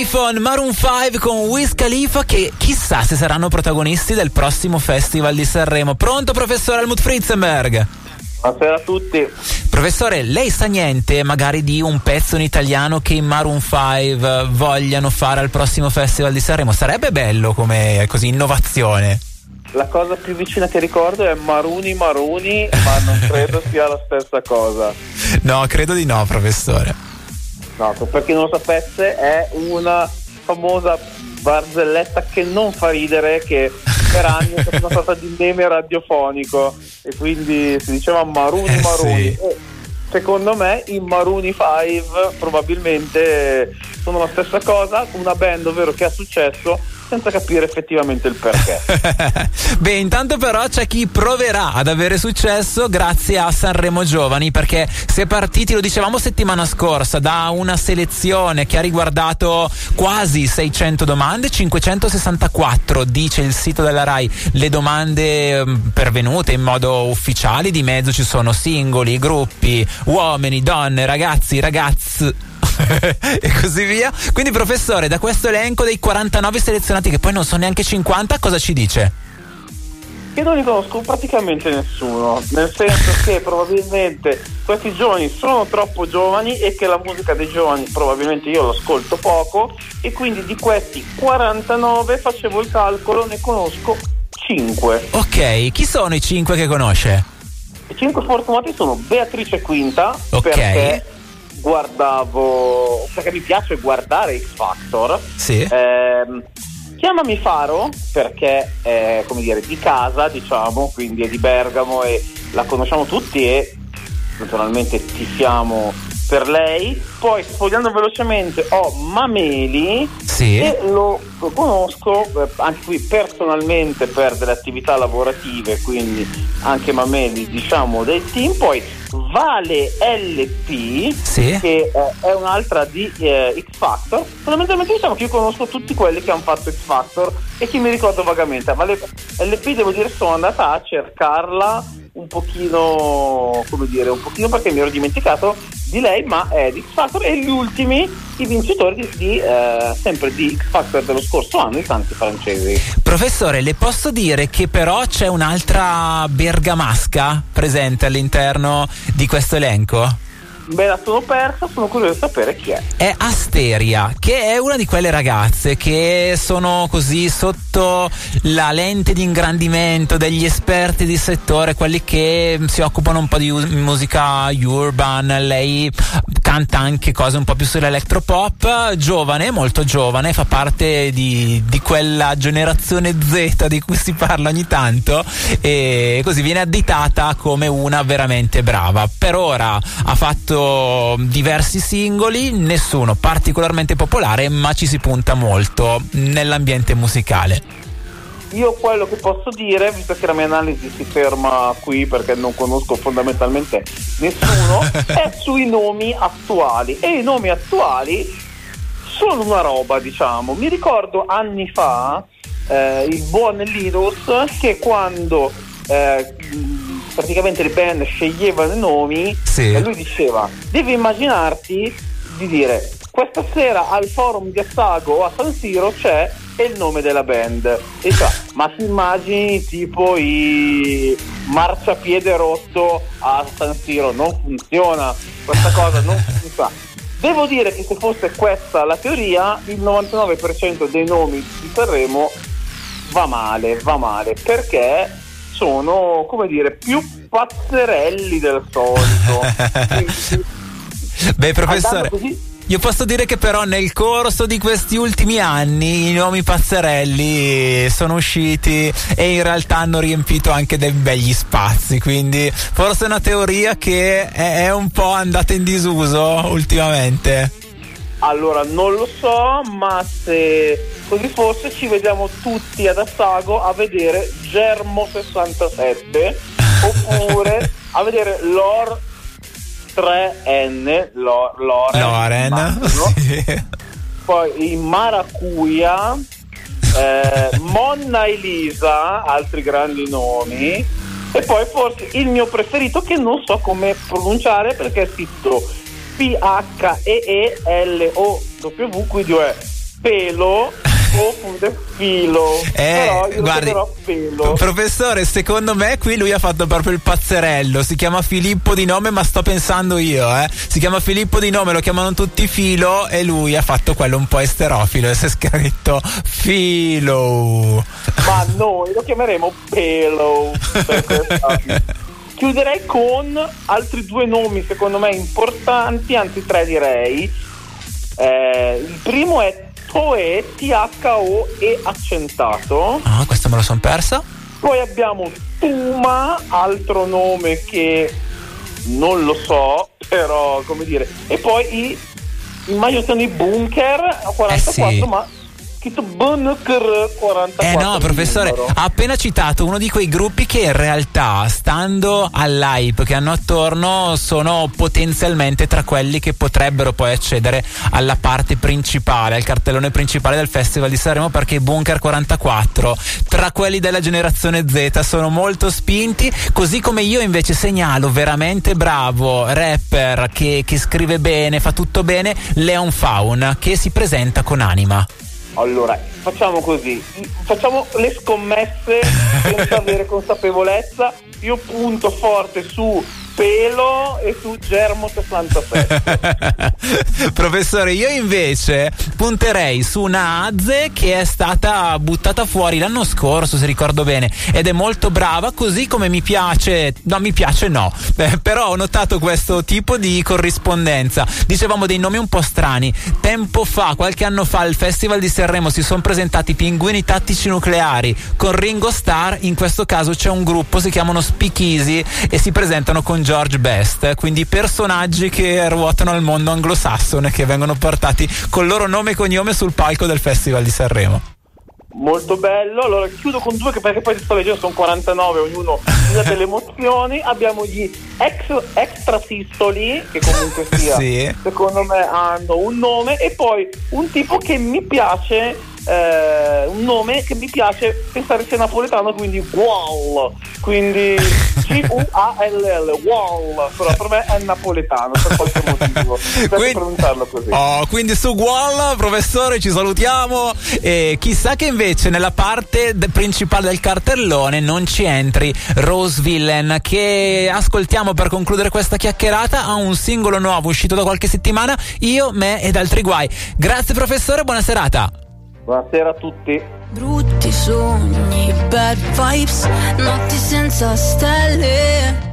iPhone Maroon 5 con Wiz Khalifa che chissà se saranno protagonisti del prossimo Festival di Sanremo. Pronto professore Helmut Fritzenberg? Buonasera a tutti. Professore, lei sa niente magari di un pezzo in italiano che i Maroon 5 vogliano fare al prossimo Festival di Sanremo? Sarebbe bello come così innovazione. La cosa più vicina che ricordo è Maruni Maruni, ma non credo sia la stessa cosa. No, credo di no, professore. No, per chi non lo sapesse è una famosa barzelletta che non fa ridere, che per anni è stata una sorta di meme radiofonico e quindi si diceva Maruni Eh, Maruni. sì. E secondo me i Maruni 5 probabilmente sono la stessa cosa, una band ovvero che ha successo senza capire effettivamente il perché. Beh, intanto però c'è chi proverà ad avere successo grazie a Sanremo Giovani perché si è partiti, lo dicevamo settimana scorsa, da una selezione che ha riguardato quasi 600 domande, 564 dice il sito della RAI le domande mm, pervenute in modo ufficiale, di mezzo ci sono singoli, gruppi, uomini, donne, ragazzi, ragazzi e così via. Quindi, professore, da questo elenco dei 49 selezionati, che poi non sono neanche 50, cosa ci dice? Che non ne conosco praticamente nessuno, nel senso che probabilmente questi giovani sono troppo giovani e che la musica dei giovani probabilmente io l'ascolto poco e quindi di questi 49 facevo il calcolo, ne conosco 5. Ok, chi sono i 5 che conosce? I 5 fortunati sono Beatrice Quinta Ok. perché guardavo, perché mi piace guardare X Factor. Sì. Ehm, chiamami Faro perché è come dire di casa, diciamo, quindi è di Bergamo e la conosciamo tutti e naturalmente tifiamo per lei. Poi sfogliando velocemente ho Mameli Sì. e lo, conosco eh, anche qui personalmente per delle attività lavorative, quindi anche Mameli diciamo del team. Poi Vale LP Sì. che eh, è un'altra di eh, X Factor. Fondamentalmente diciamo che io conosco tutti quelli che hanno fatto X Factor e chi mi ricordo vagamente. Ma le- LP devo dire sono andata a cercarla un pochino, come dire, un pochino perché mi ero dimenticato di lei, ma è di X Factor e gli ultimi i vincitori di, eh, sempre di X Factor dello scorso anno, i santi francesi. Professore, le posso dire che però c'è un'altra bergamasca presente all'interno di questo elenco? Me la sono persa, sono curioso di sapere chi è. È Asteria, che è una di quelle ragazze che sono così sotto la lente di ingrandimento degli esperti di settore, quelli che si occupano un po' di musica urban. Lei canta anche cose un po' più sull'electropop, giovane, molto giovane, fa parte di, di quella generazione Z di cui si parla ogni tanto e così viene additata come una veramente brava. Per ora ha fatto diversi singoli, nessuno particolarmente popolare, ma ci si punta molto nell'ambiente musicale. Io quello che posso dire, visto che la mia analisi si ferma qui perché non conosco fondamentalmente nessuno, è sui nomi attuali. E i nomi attuali sono una roba, diciamo. Mi ricordo anni fa eh, il buon Linus che quando eh, praticamente le band sceglievano i nomi, Sì. e lui diceva: Devi immaginarti di dire questa sera al forum di Assago o a San Siro c'è il nome della band. E fa, ma ti immagini tipo i marciapiede rotto a San Siro? Non funziona, questa cosa non funziona. Devo dire che se fosse questa la teoria, il 99% dei nomi di Sanremo va male, va male, perché sono, come dire, più pazzerelli del solito. Beh, professore. Io posso dire che però nel corso di questi ultimi anni i nomi pazzerelli sono usciti e in realtà hanno riempito anche dei begli spazi, quindi forse è una teoria che è, è un po' andata in disuso ultimamente. Allora, non lo so, ma se così fosse ci vediamo tutti ad Assago a vedere Germo 67 oppure a vedere Lor 3N, Lor, Loren, Loren. Sì. poi in Maracuja, eh, Monna Elisa, altri grandi nomi, e poi forse il mio preferito che non so come pronunciare perché è scritto P-H-E-E-L-O-W, quindi è pelo oppure filo. Eh, Però io guardi, lo pelo. professore, secondo me qui lui ha fatto proprio il pazzerello. Si chiama Filippo di nome, ma sto pensando io, eh. Si chiama Filippo di nome, lo chiamano tutti Filo e lui ha fatto quello un po' esterofilo e si è scritto Filo. Ma noi lo chiameremo pelo. Chiuderei con altri due nomi secondo me importanti, anzi tre direi. Eh, il primo è Toe, T-H-O-E accentato. Ah, questa me lo son persa. Poi abbiamo Tuma, altro nome che non lo so, però come dire. E poi i, immagino siano i Bunker a 44, Eh sì. ma scritto Bunker 44. Eh no, professore, numero. ha appena citato uno di quei gruppi che in realtà, stando all'hype che hanno attorno, sono potenzialmente tra quelli che potrebbero poi accedere alla parte principale, al cartellone principale del Festival di Sanremo, perché Bunker 44, tra quelli della generazione Z, sono molto spinti, così come io invece segnalo veramente bravo rapper che, che scrive bene, fa tutto bene, Leon Faun, che si presenta con anima. Allora, facciamo così, facciamo le scommesse senza avere consapevolezza. Io punto forte su pelo e su germo 67. Professore, io invece punterei su una Aze che è stata buttata fuori l'anno scorso, se ricordo bene, ed è molto brava, così come mi piace, no, mi piace no, Eh, però ho notato questo tipo di corrispondenza. Dicevamo dei nomi un po' strani. Tempo fa, qualche anno fa, al Festival di Sanremo si sono presentati pinguini tattici nucleari con Ringo Starr, in questo caso c'è un gruppo, si chiamano Speakeasy e si presentano con George Best, quindi personaggi che ruotano al mondo anglosassone che vengono portati col loro nome e cognome sul palco del Festival di Sanremo. Molto bello. Allora chiudo con due che perché poi ti sto leggendo sono 49, ognuno ha delle emozioni. Abbiamo gli ex, extra sistoli, che comunque sia, Sì. secondo me hanno un nome, e poi un tipo che mi piace, eh, un nome che mi piace pensare sia napoletano, quindi Wall. Quindi G-U-A-L-L, Wall. Però per me è napoletano per qualche motivo. Quindi- pronunciarlo così. Oh, quindi su Gualla, professore, ci salutiamo. E chissà che invece nella parte de- principale del cartellone non ci entri Rose Villain, che ascoltiamo per concludere questa chiacchierata. Ha un singolo nuovo uscito da qualche settimana. Io, me ed altri guai. Grazie, professore, buona serata. Buonasera a tutti. Brutti sogni, bad vibes, notti senza stelle.